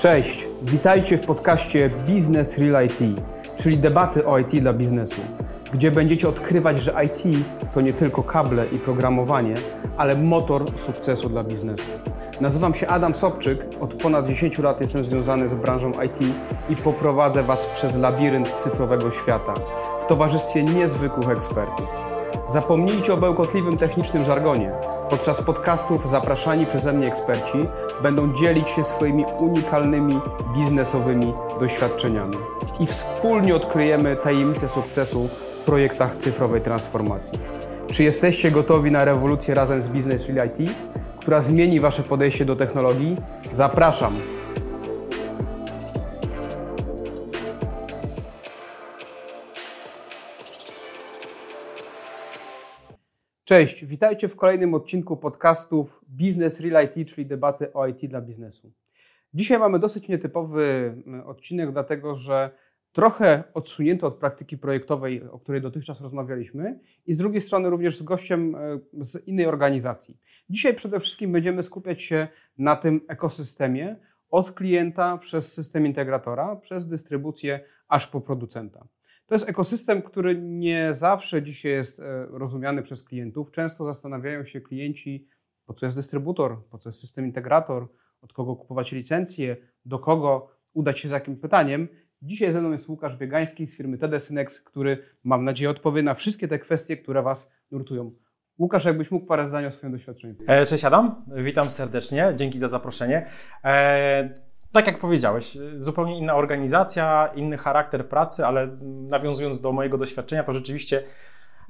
Cześć, witajcie w podcaście Business Real IT, czyli debaty o IT dla biznesu, gdzie będziecie odkrywać, że IT to nie tylko kable i programowanie, ale motor sukcesu dla biznesu. Nazywam się Adam Sobczyk, od ponad 10 lat jestem związany z branżą IT i poprowadzę Was przez labirynt cyfrowego świata w towarzystwie niezwykłych ekspertów. Zapomnijcie o bełkotliwym technicznym żargonie. Podczas podcastów zapraszani przeze mnie eksperci będą dzielić się swoimi unikalnymi biznesowymi doświadczeniami i wspólnie odkryjemy tajemnice sukcesu w projektach cyfrowej transformacji. Czy jesteście gotowi na rewolucję razem z Business Real IT, która zmieni Wasze podejście do technologii? Zapraszam! Cześć, witajcie w kolejnym odcinku podcastów Business Real IT, czyli debaty o IT dla biznesu. Dzisiaj mamy dosyć nietypowy mm, odcinek, dlatego że trochę odsunięty od praktyki projektowej, o której dotychczas rozmawialiśmy, i z drugiej strony również z gościem e, z innej organizacji. Dzisiaj przede wszystkim będziemy skupiać się na tym ekosystemie od klienta przez system integratora, przez dystrybucję aż po producenta. To jest ekosystem, który nie zawsze dzisiaj jest e, rozumiany przez klientów. Często zastanawiają się klienci, po co jest dystrybutor, po co jest system integrator, od kogo kupować licencje, do kogo udać się z jakim pytaniem. Dzisiaj ze mną jest Łukasz Biegański z firmy TD Synex, który mam nadzieję odpowie na wszystkie te kwestie, które Was nurtują. Łukasz, jakbyś mógł parę zdań o swoim doświadczeniu. E, cześć Adam, witam serdecznie, dzięki za zaproszenie. Tak jak powiedziałeś, zupełnie inna organizacja, inny charakter pracy, ale nawiązując do mojego doświadczenia, to rzeczywiście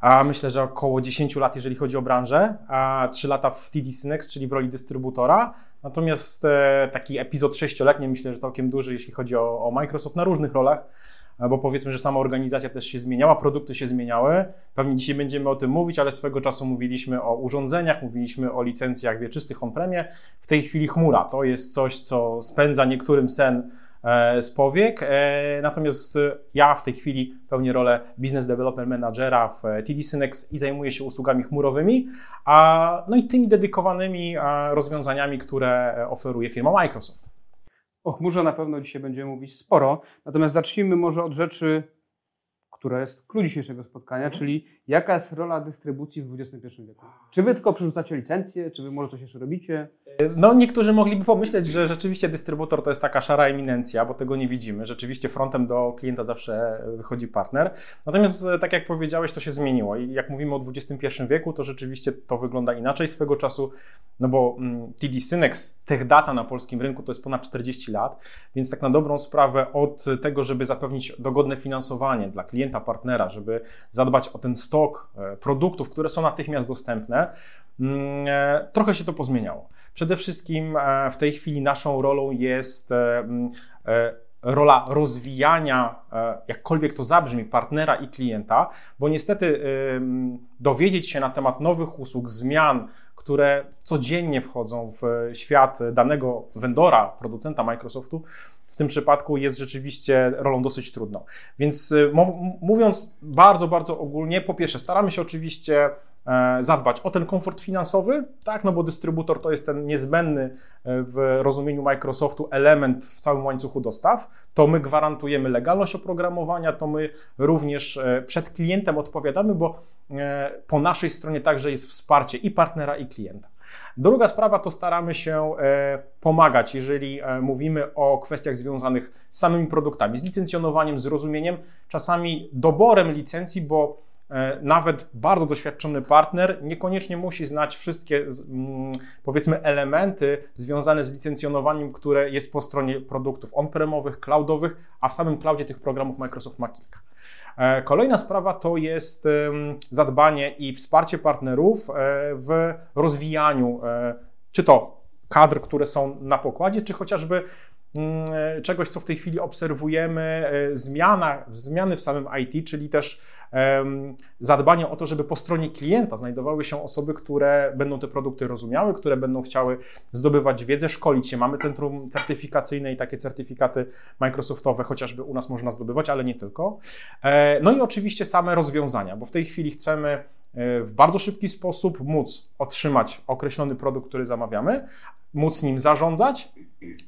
a myślę, że około 10 lat, jeżeli chodzi o branżę, a 3 lata w TD Synex, czyli w roli dystrybutora. Natomiast e, taki epizod 6-letni, myślę, że całkiem duży, jeśli chodzi o, o Microsoft na różnych rolach bo powiedzmy, że sama organizacja też się zmieniała, produkty się zmieniały. Pewnie dzisiaj będziemy o tym mówić, ale swego czasu mówiliśmy o urządzeniach, mówiliśmy o licencjach wieczystych on-premie. W tej chwili chmura to jest coś, co spędza niektórym sen e, z powiek. E, natomiast ja w tej chwili pełnię rolę Business Developer Managera w TD Synex i zajmuję się usługami chmurowymi, a, no i tymi dedykowanymi rozwiązaniami, które oferuje firma Microsoft. O chmurze na pewno dzisiaj będziemy mówić sporo, natomiast zacznijmy może od rzeczy, która jest klucz dzisiejszego spotkania, mhm. czyli jaka jest rola dystrybucji w XXI wieku? Czy wy tylko przerzucacie licencje, czy wy może coś jeszcze robicie? No niektórzy mogliby pomyśleć, że rzeczywiście dystrybutor to jest taka szara eminencja, bo tego nie widzimy. Rzeczywiście frontem do klienta zawsze wychodzi partner. Natomiast e, tak jak powiedziałeś, to się zmieniło i jak mówimy o XXI wieku, to rzeczywiście to wygląda inaczej swego czasu, no bo mm, TD Synex, tech data na polskim rynku to jest ponad 40 lat, więc tak na dobrą sprawę od tego, żeby zapewnić dogodne finansowanie dla klienta, partnera, żeby zadbać o ten stok e, produktów, które są natychmiast dostępne, mm, e, trochę się to pozmieniało. Przede wszystkim e, w tej chwili naszą rolą jest mm, rola rozwijania, jakkolwiek to zabrzmi, partnera i klienta, bo niestety dowiedzieć się na temat nowych usług, zmian, które codziennie wchodzą w świat danego vendora, producenta Microsoftu, w tym przypadku jest rzeczywiście rolą dosyć trudną. Więc mówiąc bardzo, bardzo ogólnie, po pierwsze, staramy się oczywiście zadbać o ten komfort finansowy, tak, no bo dystrybutor to jest ten niezbędny e, w rozumieniu Microsoftu element w całym łańcuchu dostaw. To my gwarantujemy legalność oprogramowania, to my również e, przed klientem odpowiadamy, bo po naszej stronie także jest wsparcie i partnera, i klienta. Druga sprawa to staramy się pomagać, jeżeli mówimy o kwestiach związanych z samymi produktami, z licencjonowaniem, z rozumieniem, czasami doborem licencji, bo E, nawet bardzo doświadczony partner niekoniecznie musi znać wszystkie, mm, powiedzmy, elementy związane z licencjonowaniem, które jest po stronie produktów on-premowych, cloudowych, a w samym cloudzie tych programów Microsoft ma kilka. E, kolejna sprawa to jest zadbanie i wsparcie partnerów e, w rozwijaniu, czy to kadr, które są na pokładzie, czy chociażby czegoś, co w tej chwili obserwujemy, zmiana, zmiany w samym IT, czyli też zadbanie o to, żeby po stronie klienta znajdowały się osoby, które będą te produkty rozumiały, które będą chciały zdobywać wiedzę, szkolić się. Mamy centrum certyfikacyjne i takie certyfikaty Microsoftowe chociażby u nas można zdobywać, ale nie tylko. E, no i oczywiście same rozwiązania, bo w tej chwili chcemy e, w bardzo szybki sposób móc otrzymać określony produkt, który zamawiamy, móc nim zarządzać,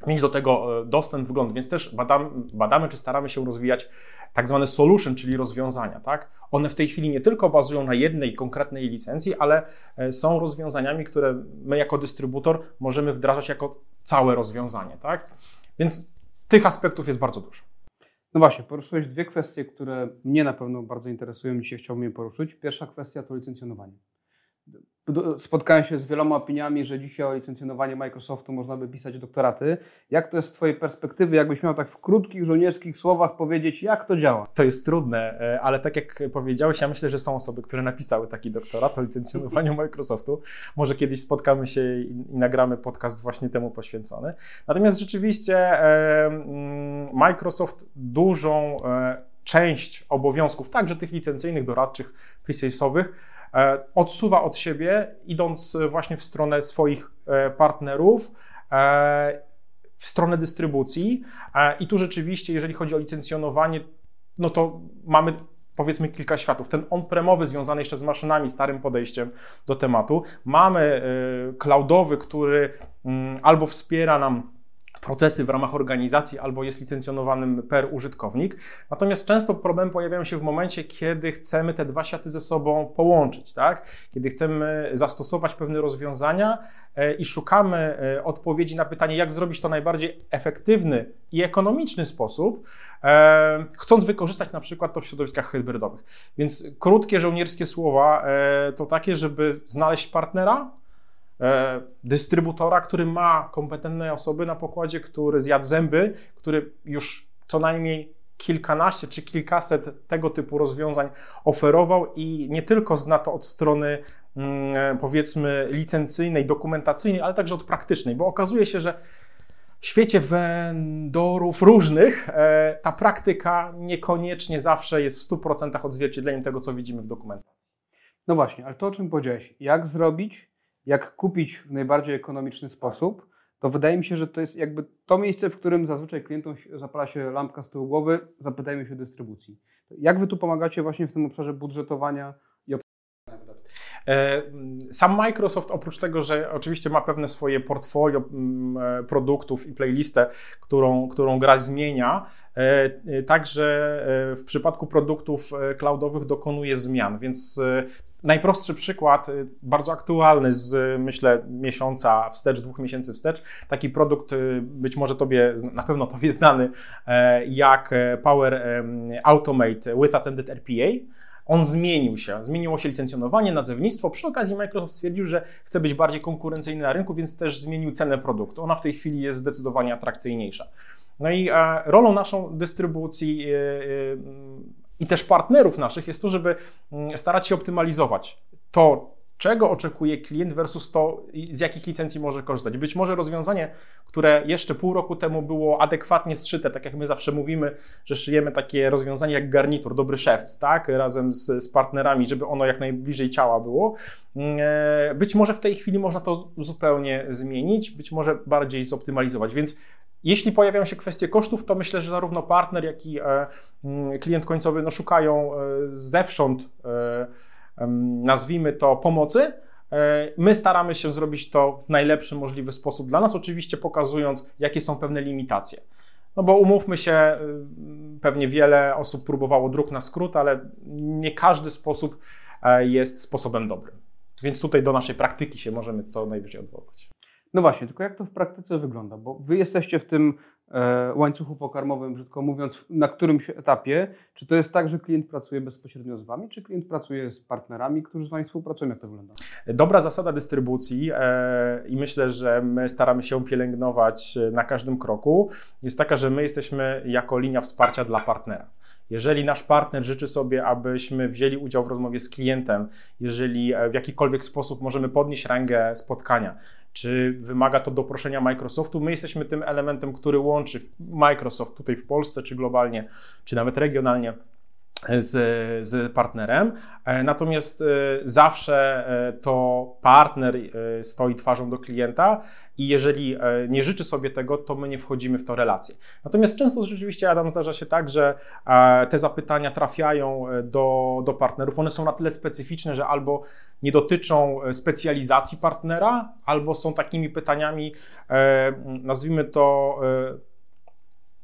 mieć do tego e, dostęp, wgląd, więc też badamy, badamy, czy staramy się rozwijać tak zwane solution, czyli rozwiązania. Tak? One w tej chwili nie tylko bazują na jednej konkretnej licencji, ale e, są rozwiązaniami, które my jako dystrybutor możemy wdrażać jako całe rozwiązanie. Tak? Więc tych aspektów jest bardzo dużo. No właśnie, poruszyłeś dwie kwestie, które mnie na pewno bardzo interesują, dzisiaj chciałbym je poruszyć. Pierwsza kwestia to licencjonowanie. Spotkałem się z wieloma opiniami, że dzisiaj o licencjonowanie Microsoftu można by pisać doktoraty. Jak to jest z Twojej perspektywy? Jakbyś miał tak w krótkich, żołnierskich słowach powiedzieć, jak to działa? To jest trudne, e, ale tak jak powiedziałeś, ja myślę, że są osoby, które napisały taki doktorat o licencjonowaniu Microsoftu. Może kiedyś spotkamy się i nagramy podcast właśnie temu poświęcony. Natomiast rzeczywiście e, mm, Microsoft dużą e, część obowiązków, także tych licencyjnych, doradczych, pre-salesowych, E, odsuwa od siebie, idąc właśnie w stronę swoich e, partnerów, e, w stronę dystrybucji. I tu rzeczywiście, jeżeli chodzi o licencjonowanie, no to mamy powiedzmy kilka światów. Ten on-premowy związany jeszcze z maszynami, starym podejściem do tematu. Mamy cloudowy, który mm, albo wspiera nam procesy w ramach organizacji albo jest licencjonowanym per użytkownik. Natomiast często problemy pojawiają się w momencie, kiedy chcemy te dwa światy ze sobą połączyć, tak? Kiedy chcemy zastosować pewne rozwiązania e, i szukamy e, odpowiedzi na pytanie, jak zrobić to najbardziej efektywny i ekonomiczny sposób, e, chcąc wykorzystać na przykład to w środowiskach hybrydowych. Więc krótkie żołnierskie słowa to takie, żeby znaleźć partnera, dystrybutora, który ma kompetentne osoby na pokładzie, który zjadł zęby, który już co najmniej kilkanaście czy kilkaset tego typu rozwiązań oferował i nie tylko zna to od strony mm, powiedzmy licencyjnej, dokumentacyjnej, ale także od praktycznej, bo okazuje się, że w świecie vendorów różnych e, ta praktyka niekoniecznie zawsze jest w 100% odzwierciedleniem tego, co widzimy w dokumentacji. No właśnie, ale to o czym powiedziałeś, jak zrobić, jak kupić w najbardziej ekonomiczny sposób, to wydaje mi się, że to jest jakby to miejsce, w którym zazwyczaj klientom zapala się lampka z tyłu głowy, zapytajmy się dystrybucji. Jak Wy tu pomagacie właśnie w tym obszarze budżetowania sam Microsoft, oprócz tego, że oczywiście ma pewne swoje portfolio mm, e, produktów i playlistę, którą, którą gra zmienia, e, także w przypadku produktów cloudowych dokonuje zmian, więc Najprostszy przykład, bardzo aktualny z myślę miesiąca wstecz, dwóch miesięcy wstecz. Taki produkt być może tobie, na pewno tobie znany, e, jak e, Power Automate with Attended RPA. On zmienił się, zmieniło się licencjonowanie, nazewnictwo. Przy okazji Microsoft stwierdził, że chce być bardziej konkurencyjny na rynku, więc też zmienił cenę produktu. Ona w tej chwili jest zdecydowanie atrakcyjniejsza. No i e, rolą naszą dystrybucji i też partnerów naszych jest to, żeby mm, starać się optymalizować to, czego oczekuje klient versus to, z jakich licencji może korzystać. Być może rozwiązanie, które jeszcze pół roku temu było adekwatnie zszyte, tak jak my zawsze mówimy, że szyjemy takie rozwiązanie jak garnitur, dobry szewc, tak, razem z, z partnerami, żeby ono jak najbliżej ciała było. Mm, e, być może w tej chwili można to zupełnie zmienić, być może bardziej zoptymalizować, więc jeśli pojawiają się kwestie kosztów, to myślę, że zarówno partner, jak i e, mm, klient końcowy no, szukają e, zewsząd, nazwijmy to, pomocy. My staramy się zrobić to w najlepszy możliwy sposób dla nas, oczywiście pokazując, jakie są pewne limitacje. No bo umówmy się, pewnie wiele osób próbowało druk na skrót, ale nie każdy sposób jest sposobem dobrym. Więc tutaj do naszej praktyki się możemy co najwyżej odwołać. No właśnie, tylko jak to w praktyce wygląda? Bo wy jesteście w tym e, łańcuchu pokarmowym, brzydko mówiąc, na którymś etapie. Czy to jest tak, że klient pracuje bezpośrednio z wami, czy klient pracuje z partnerami, którzy z wami współpracują? Jak to wygląda? Dobra zasada dystrybucji e, i myślę, że my staramy się pielęgnować e, na każdym kroku, jest taka, że my jesteśmy jako linia wsparcia dla partnera. Jeżeli nasz partner życzy sobie, abyśmy wzięli udział w rozmowie z klientem, jeżeli e, w jakikolwiek sposób możemy podnieść rangę spotkania, czy wymaga to doproszenia Microsoftu, my jesteśmy tym elementem, który łączy Microsoft tutaj w Polsce, czy globalnie, czy nawet regionalnie z, z partnerem. E, natomiast e, zawsze e, to partner stoi twarzą do klienta i jeżeli nie życzy sobie tego, to my nie wchodzimy w tę relację. Natomiast często rzeczywiście, Adam, zdarza się tak, że te zapytania trafiają do, do partnerów. One są na tyle specyficzne, że albo nie dotyczą specjalizacji partnera, albo są takimi pytaniami, nazwijmy to,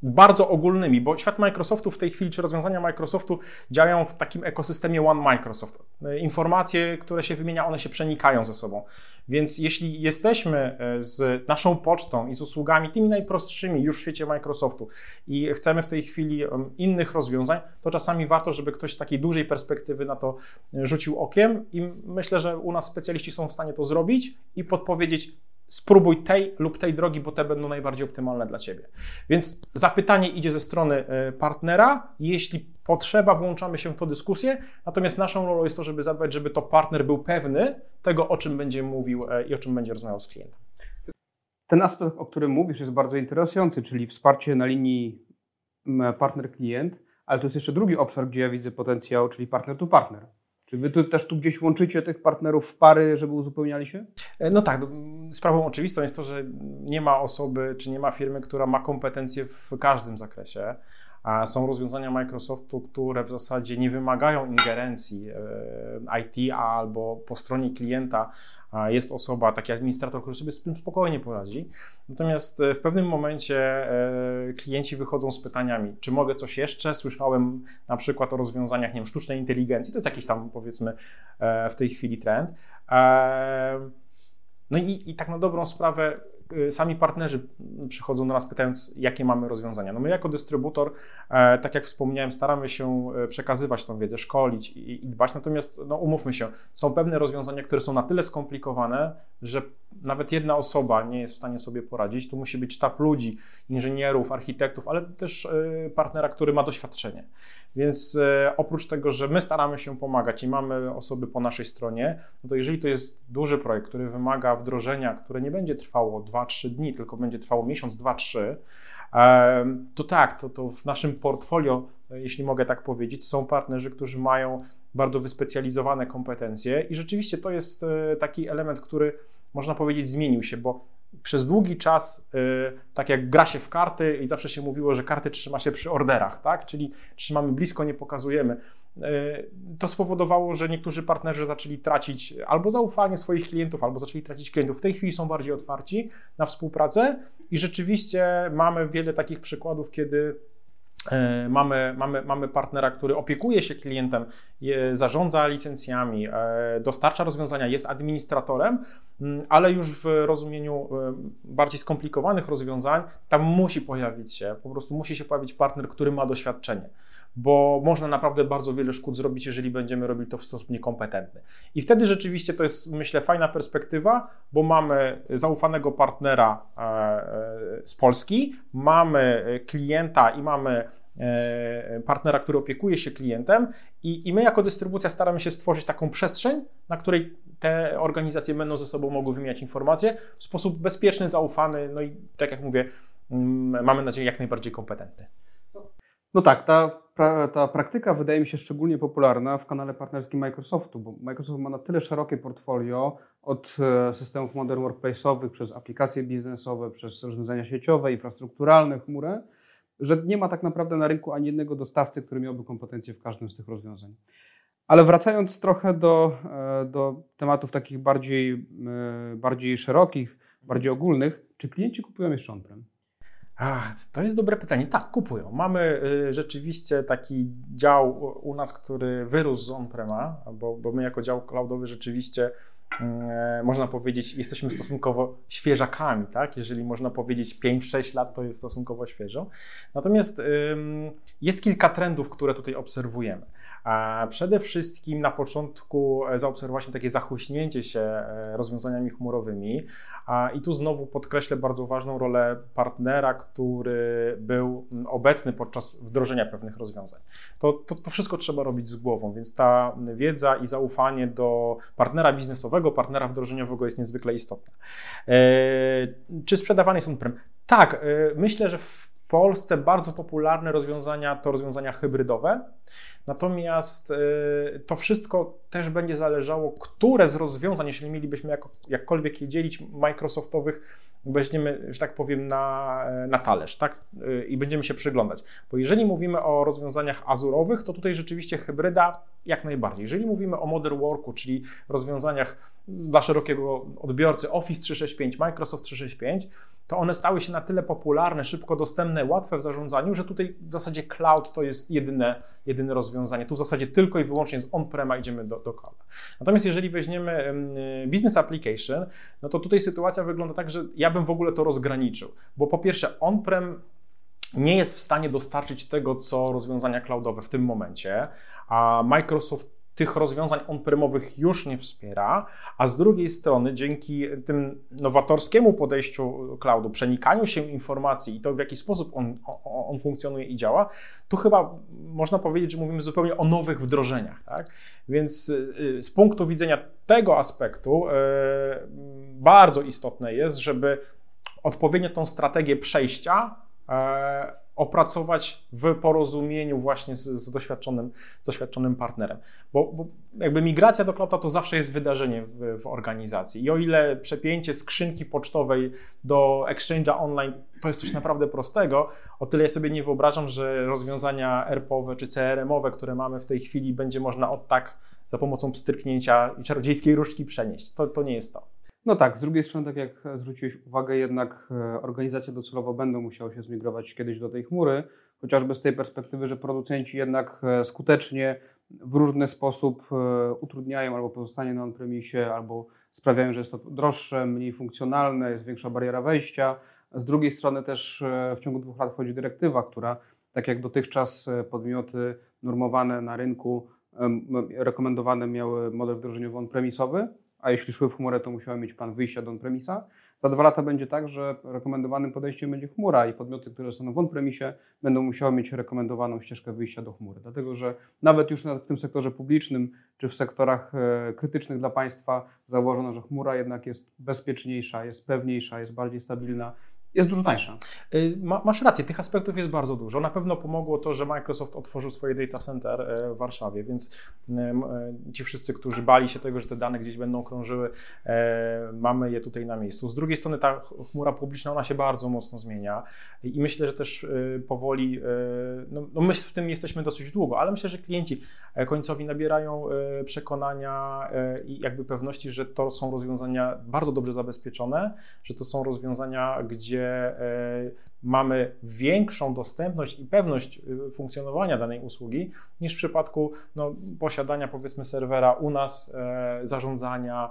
bardzo ogólnymi, bo świat Microsoftu w tej chwili, czy rozwiązania Microsoftu działają w takim ekosystemie One Microsoft. Informacje, które się wymienia, one się przenikają ze sobą. Więc jeśli jesteśmy e, z naszą pocztą i z usługami tymi najprostszymi już w świecie Microsoftu i chcemy w tej chwili innych rozwiązań, to czasami warto, żeby ktoś z takiej dużej perspektywy na to e, rzucił okiem i myślę, że u nas specjaliści są w stanie to zrobić i podpowiedzieć, spróbuj tej lub tej drogi, bo te będą najbardziej optymalne dla Ciebie. Więc zapytanie idzie ze strony e, partnera. Jeśli potrzeba, włączamy się w tę dyskusję. Natomiast naszą rolą jest to, żeby zadbać, żeby to partner był pewny tego, o czym będzie mówił e, i o czym będzie rozmawiał z klientem. Ten aspekt, o którym mówisz, jest bardzo interesujący, czyli wsparcie na linii partner-klient, ale to jest jeszcze drugi obszar, gdzie ja widzę potencjał, czyli partner to partner. Czy wy tu też tu gdzieś łączycie tych partnerów w pary, żeby uzupełniali się? E, no tak. Sprawą oczywistą jest to, że nie ma osoby, czy nie ma firmy, która ma kompetencje w każdym zakresie. Są rozwiązania Microsoftu, które w zasadzie nie wymagają ingerencji e, IT albo po stronie klienta jest osoba, taki administrator, który sobie z tym spokojnie poradzi. Natomiast e, w pewnym momencie e, klienci wychodzą z pytaniami, czy mogę coś jeszcze? Słyszałem na przykład o rozwiązaniach nie wiem, sztucznej inteligencji, to jest jakiś tam powiedzmy w tej chwili trend. No i, i tak na dobrą sprawę sami partnerzy przychodzą do nas pytając, jakie mamy rozwiązania. No my jako dystrybutor, e, tak jak wspomniałem, staramy się e, przekazywać tą wiedzę, szkolić i, dbać, natomiast no, umówmy się, są pewne rozwiązania, które są na tyle skomplikowane, że nawet jedna osoba nie jest w stanie sobie poradzić. Tu musi być sztab ludzi, inżynierów, architektów, ale też e, partnera, który ma doświadczenie. Więc oprócz tego, że my staramy się pomagać i mamy osoby po naszej stronie, no to jeżeli to jest duży projekt, który wymaga wdrożenia, które nie będzie trwało 2-3 dni, tylko będzie trwało miesiąc, 2-3, to tak, to, to w naszym portfolio, jeśli mogę tak powiedzieć, są partnerzy, którzy mają bardzo wyspecjalizowane kompetencje i rzeczywiście to jest e, taki element, który można powiedzieć zmienił się, bo przez długi czas, y, tak jak gra się w karty i zawsze się mówiło, że karty trzyma się przy orderach, tak? czyli trzymamy blisko, nie pokazujemy. Y, to spowodowało, że niektórzy partnerzy zaczęli tracić albo zaufanie swoich klientów, albo zaczęli tracić klientów. W tej chwili są bardziej otwarci na współpracę i rzeczywiście mamy wiele takich przykładów, kiedy mamy, mamy, mamy partnera, który opiekuje się klientem, zarządza licencjami, e, dostarcza rozwiązania, jest administratorem, ale już w rozumieniu e, bardziej skomplikowanych rozwiązań, tam musi pojawić się, po prostu musi się pojawić partner, który ma doświadczenie bo można naprawdę bardzo wiele szkód zrobić, jeżeli będziemy robili to w sposób niekompetentny. I wtedy rzeczywiście to jest, myślę, fajna perspektywa, bo mamy zaufanego partnera e, e, z Polski, mamy klienta i mamy e, partnera, który opiekuje się klientem i, i my jako dystrybucja staramy się stworzyć taką przestrzeń, na której te organizacje będą ze sobą mogły wymieniać informacje w sposób bezpieczny, zaufany, no i tak jak mówię, mm, mamy nadzieję jak najbardziej kompetentny. No tak, ta, ta praktyka wydaje mi się szczególnie popularna w kanale partnerskim Microsoftu, bo Microsoft ma na tyle szerokie portfolio od e, systemów modern workplace'owych przez aplikacje biznesowe, przez rozwiązania sieciowe, infrastrukturalne, chmurę, że nie ma tak naprawdę na rynku ani jednego dostawcy, który miałby kompetencje w każdym z tych rozwiązań. Ale wracając trochę do, e, do tematów takich bardziej, e, bardziej szerokich, bardziej ogólnych, czy klienci kupują jeszcze on-prem? Ach, to jest dobre pytanie. Tak, kupują. Mamy y, rzeczywiście taki dział u nas, który wyrósł z on-prema, bo, bo my jako dział cloudowy rzeczywiście można powiedzieć, jesteśmy stosunkowo świeżakami, tak? Jeżeli można powiedzieć 5-6 lat, to jest stosunkowo świeżo. Natomiast jest kilka trendów, które tutaj obserwujemy. Przede wszystkim na początku e, zaobserwowaliśmy takie zachłyśnięcie się e, rozwiązaniami chmurowymi i tu znowu podkreślę bardzo ważną rolę partnera, który był obecny podczas wdrożenia pewnych rozwiązań. To, to, to wszystko trzeba robić z głową, więc ta wiedza i zaufanie do partnera biznesowego, partnera wdrożeniowego jest niezwykle istotna. E, czy sprzedawane są on-prem? Tak, myślę, że w Polsce bardzo popularne rozwiązania to rozwiązania hybrydowe. Natomiast y, to wszystko też będzie zależało, które z rozwiązań, jeśli mielibyśmy jakkolwiek je dzielić, Microsoftowych, weźmiemy, że tak powiem, na, na talerz tak? Y, i będziemy się przyglądać. Bo jeżeli mówimy o rozwiązaniach azurowych, to tutaj rzeczywiście hybryda jak najbardziej. Jeżeli mówimy o modern worku, czyli rozwiązaniach dla szerokiego odbiorcy Office 365, Microsoft 365, to one stały się na tyle popularne, szybko dostępne, łatwe w zarządzaniu, że tutaj w zasadzie cloud to jest jedyne, jedyne rozwiązanie. Tu w zasadzie tylko i wyłącznie z on-prema idziemy do, do clouda. Natomiast jeżeli weźmiemy business application, no to tutaj sytuacja wygląda tak, że ja bym w ogóle to rozgraniczył, bo po pierwsze on-prem nie jest w stanie dostarczyć tego, co rozwiązania cloudowe w tym momencie, a Microsoft tych rozwiązań on-premowych już nie wspiera, a z drugiej strony dzięki tym nowatorskiemu podejściu cloudu, przenikaniu się informacji i to w jaki sposób on, on funkcjonuje i działa, tu chyba można powiedzieć, że mówimy zupełnie o nowych wdrożeniach. Tak? Więc y, z punktu widzenia tego aspektu yy, bardzo istotne jest, żeby odpowiednio tą strategię przejścia yy, opracować w porozumieniu właśnie z, z, doświadczonym, z doświadczonym partnerem. Bo, bo, jakby migracja do clouda to zawsze jest wydarzenie w, w, organizacji. I o ile przepięcie skrzynki pocztowej do Exchange'a online to jest coś naprawdę prostego, o tyle ja sobie nie wyobrażam, że rozwiązania ERP-owe czy CRM-owe, które mamy w tej chwili, będzie można od tak za pomocą pstryknięcia i czarodziejskiej różdżki przenieść. To, to nie jest to. No tak, z drugiej strony, tak jak zwróciłeś uwagę, jednak e, organizacje docelowo będą musiały się zmigrować kiedyś do tej chmury, chociażby z tej perspektywy, że producenci jednak e, skutecznie w różny sposób e, utrudniają albo pozostanie na on-premisie, albo sprawiają, że jest to droższe, mniej funkcjonalne, jest większa bariera wejścia. Z drugiej strony też w ciągu dwóch lat wchodzi dyrektywa, która tak jak dotychczas podmioty normowane na rynku rekomendowane miały model wdrożeniowy on-premisowy, a jeśli szły w chmurę, to musiały mieć plan wyjścia do on-premisa. Za dwa lata będzie tak, że rekomendowanym podejściem będzie chmura i podmioty, które są w on-premisie, będą musiały mieć rekomendowaną ścieżkę wyjścia do chmury. Dlatego, że nawet już w tym sektorze publicznym czy w sektorach e, krytycznych dla państwa zauważono, że chmura jednak jest bezpieczniejsza, jest pewniejsza, jest bardziej stabilna jest dużo tańsza. Y, masz rację, tych aspektów jest bardzo dużo. Na pewno pomogło to, że Microsoft otworzył swoje data center e, w Warszawie, więc e, ci wszyscy, którzy bali się tego, że te dane gdzieś będą krążyły, e, mamy je tutaj na miejscu. Z drugiej strony ta chmura publiczna, ona się bardzo mocno zmienia i myślę, że też powoli, no, no my w tym jesteśmy dosyć długo, ale myślę, że klienci końcowi nabierają przekonania i jakby pewności, że to są rozwiązania bardzo dobrze zabezpieczone, że to są rozwiązania, gdzie e, mamy większą dostępność i pewność e, funkcjonowania danej usługi niż w przypadku no, posiadania powiedzmy serwera u nas, e, zarządzania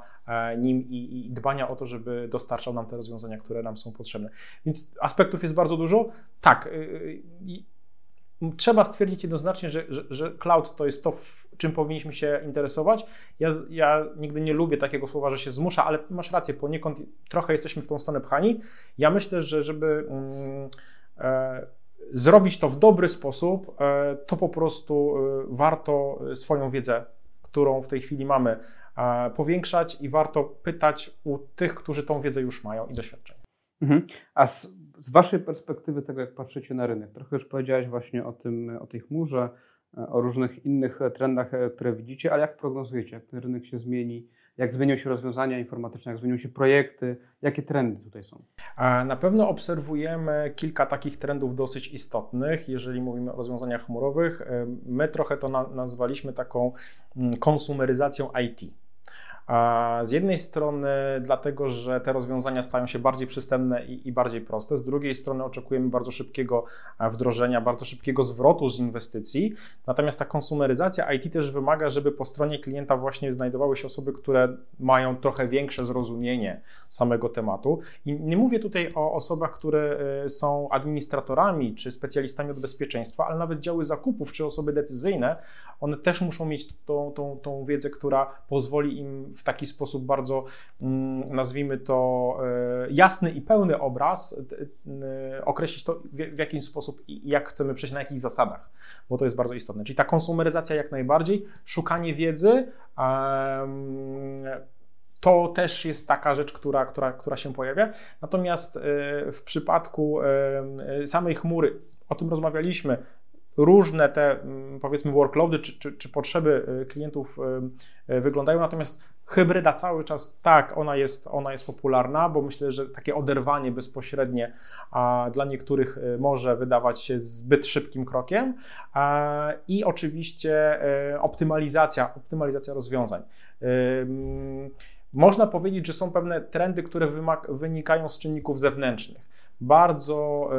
nim i, i, dbania o to, żeby dostarczał nam te rozwiązania, które nam są potrzebne. Więc aspektów jest bardzo dużo. Tak. Trzeba stwierdzić jednoznacznie, że, że, że cloud to jest to, czym powinniśmy się interesować. Ja, ja nigdy nie lubię takiego słowa, że się zmusza, ale masz rację, poniekąd trochę jesteśmy w tą stronę pchani. Ja myślę, że żeby mm, e, zrobić to w dobry sposób, e, to po prostu e, warto swoją wiedzę, którą w tej chwili mamy, e, powiększać i warto pytać u tych, którzy tą wiedzę już mają i doświadczenie. Mhm. A z, z Waszej perspektywy tego, jak patrzycie na rynek, trochę już powiedziałeś właśnie o, tym, o tej chmurze, E, o różnych innych e, trendach, e, które widzicie, ale jak prognozujecie, jak ten rynek się zmieni, jak zmienią się rozwiązania informatyczne, jak zmienią się projekty, jakie trendy tutaj są? Na pewno obserwujemy kilka takich trendów dosyć istotnych, jeżeli mówimy o rozwiązaniach chmurowych. My trochę to nazwaliśmy taką mm, konsumeryzacją IT. Z jednej strony dlatego, że te rozwiązania stają się bardziej przystępne i, i, bardziej proste, z drugiej strony oczekujemy bardzo szybkiego e, wdrożenia, bardzo szybkiego zwrotu z inwestycji. Natomiast ta konsumeryzacja IT też wymaga, żeby po stronie klienta właśnie znajdowały się osoby, które mają trochę większe zrozumienie samego tematu. I nie mówię tutaj o osobach, które e, są administratorami czy specjalistami od bezpieczeństwa, ale nawet działy zakupów czy osoby decyzyjne, one też muszą mieć tą, tą, tą wiedzę, która pozwoli im w taki sposób bardzo, mm, nazwijmy to, e, jasny i pełny obraz, e, określić to, w jaki sposób i jak chcemy przejść, na jakich zasadach, bo to jest bardzo istotne. Czyli ta konsumeryzacja jak najbardziej, szukanie wiedzy, to też jest taka rzecz, która, która, która się pojawia. Natomiast w przypadku samej chmury, o tym rozmawialiśmy, różne te mm, powiedzmy workloady czy, czy, czy potrzeby klientów wyglądają, natomiast Hybryda cały czas tak, ona jest, ona jest popularna, bo myślę, że takie oderwanie bezpośrednie a, dla niektórych y, może wydawać się zbyt szybkim krokiem. A, I oczywiście y, optymalizacja, optymalizacja rozwiązań. Y, można powiedzieć, że są pewne trendy, które wynikają z czynników zewnętrznych bardzo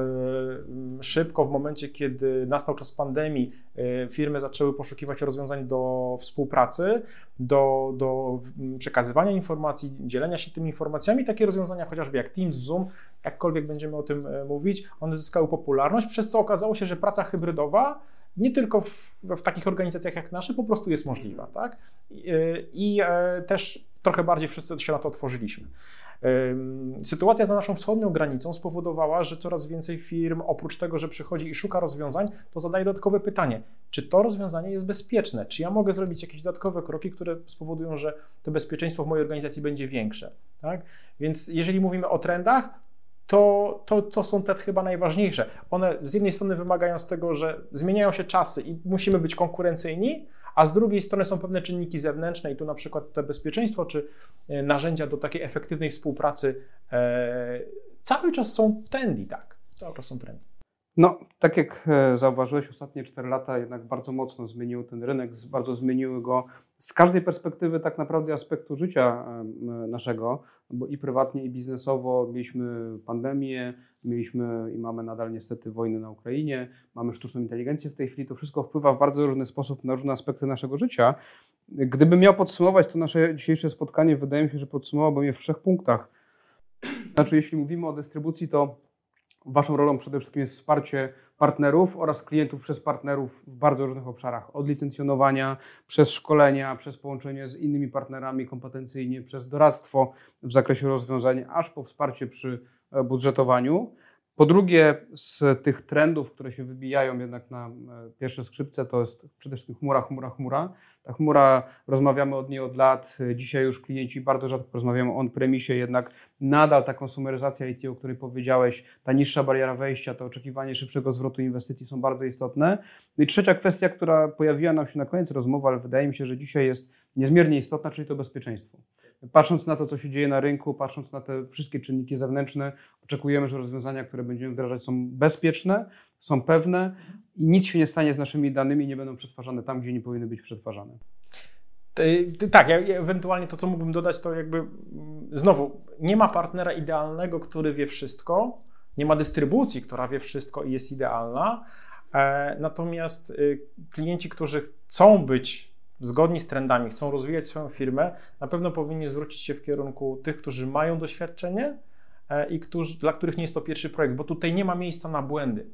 e, szybko, w momencie, kiedy nastał czas pandemii, e, firmy zaczęły poszukiwać rozwiązań do współpracy, do, do przekazywania informacji, dzielenia się tymi informacjami. Takie rozwiązania, chociażby jak Teams, Zoom, jakkolwiek będziemy o tym e, mówić, one zyskały popularność, przez co okazało się, że praca hybrydowa nie tylko w, w, takich organizacjach jak nasze po prostu jest możliwa. Tak? I, i też trochę bardziej wszyscy się na to otworzyliśmy. Sytuacja za naszą wschodnią granicą spowodowała, że coraz więcej firm, oprócz tego, że przychodzi i szuka rozwiązań, to zadaje dodatkowe pytanie: czy to rozwiązanie jest bezpieczne? Czy ja mogę zrobić jakieś dodatkowe kroki, które spowodują, że to bezpieczeństwo w mojej organizacji będzie większe? Tak? Więc jeżeli mówimy o trendach, to, to, to są te chyba najważniejsze. One z jednej strony wymagają z tego, że zmieniają się czasy i musimy być konkurencyjni, a z drugiej strony są pewne czynniki zewnętrzne i tu na przykład to bezpieczeństwo czy e, narzędzia do takiej efektywnej współpracy e, cały czas są trendy, tak, cały czas są trendy. No, tak jak e, zauważyłeś, ostatnie 4 lata jednak bardzo mocno zmieniły ten rynek, bardzo zmieniły go z każdej perspektywy tak naprawdę aspektu życia naszego, bo i prywatnie, i biznesowo mieliśmy pandemię, mieliśmy i mamy nadal niestety wojnę na Ukrainie, mamy sztuczną inteligencję w tej chwili, to wszystko wpływa w bardzo różny sposób na różne aspekty naszego życia. Gdybym miał podsumować to nasze dzisiejsze spotkanie, wydaje mi się, że podsumowałbym je w trzech punktach. Znaczy, jeśli mówimy o dystrybucji, to Waszą rolą przede wszystkim jest wsparcie partnerów oraz klientów przez partnerów w bardzo różnych obszarach. Od licencjonowania, przez szkolenia, przez połączenie z innymi partnerami kompetencyjnie, przez doradztwo w zakresie rozwiązań, aż po wsparcie przy e, budżetowaniu. Po drugie, z tych trendów, które się wybijają jednak na e, pierwsze skrzypce, to jest przede wszystkim chmura, chmura, chmura. Ta chmura, rozmawiamy od niej od lat. Dzisiaj już klienci bardzo rzadko rozmawiamy o on-premisie, jednak nadal ta konsumeryzacja IT, o której powiedziałeś, ta niższa bariera wejścia, to oczekiwanie szybszego zwrotu inwestycji są bardzo istotne. No i trzecia kwestia, która pojawiła nam się na koniec rozmowy, ale wydaje mi się, że dzisiaj jest niezmiernie istotna, czyli to bezpieczeństwo. Patrząc na to, co się dzieje na rynku, patrząc na te wszystkie czynniki zewnętrzne, oczekujemy, że rozwiązania, które będziemy wdrażać, są bezpieczne, są pewne i nic się nie stanie z naszymi danymi, nie będą przetwarzane tam, gdzie nie powinny być przetwarzane. Tak, ewentualnie to, co mógłbym dodać, to jakby mm, znowu nie ma partnera idealnego, który wie wszystko, nie ma dystrybucji, która wie wszystko i jest idealna. E, natomiast y, klienci, którzy chcą być zgodni z trendami, chcą rozwijać swoją firmę, na pewno powinni zwrócić się w kierunku tych, którzy mają doświadczenie e, i którzy, dla których nie jest to pierwszy projekt, bo tutaj nie ma miejsca na błędy.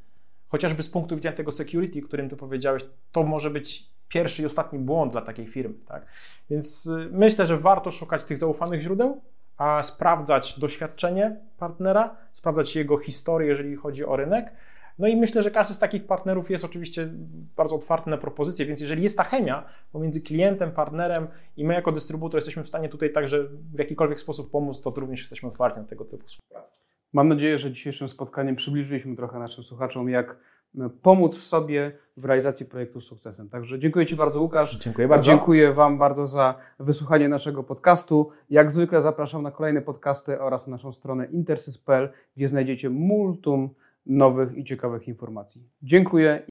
Chociażby z punktu widzenia tego security, którym tu powiedziałeś, to może być pierwszy i ostatni błąd dla takiej firmy. Tak? Więc y, myślę, że warto szukać tych zaufanych źródeł, a sprawdzać doświadczenie partnera, sprawdzać jego historię, jeżeli chodzi o rynek, no i myślę, że każdy z takich partnerów jest oczywiście bardzo otwarty na propozycje, więc jeżeli jest ta chemia pomiędzy klientem, partnerem i my jako dystrybutor jesteśmy w stanie tutaj także w jakikolwiek sposób pomóc, to również jesteśmy otwarci na tego typu współpracę. Mam nadzieję, że dzisiejszym spotkaniem przybliżyliśmy trochę naszym słuchaczom, jak pomóc sobie w realizacji projektu z sukcesem. Także dziękuję Ci bardzo, Łukasz. Dziękuję bardzo. Dziękuję Wam bardzo za wysłuchanie naszego podcastu. Jak zwykle zapraszam na kolejne podcasty oraz na naszą stronę intersys.pl, gdzie znajdziecie multum nowych i ciekawych informacji. Dziękuję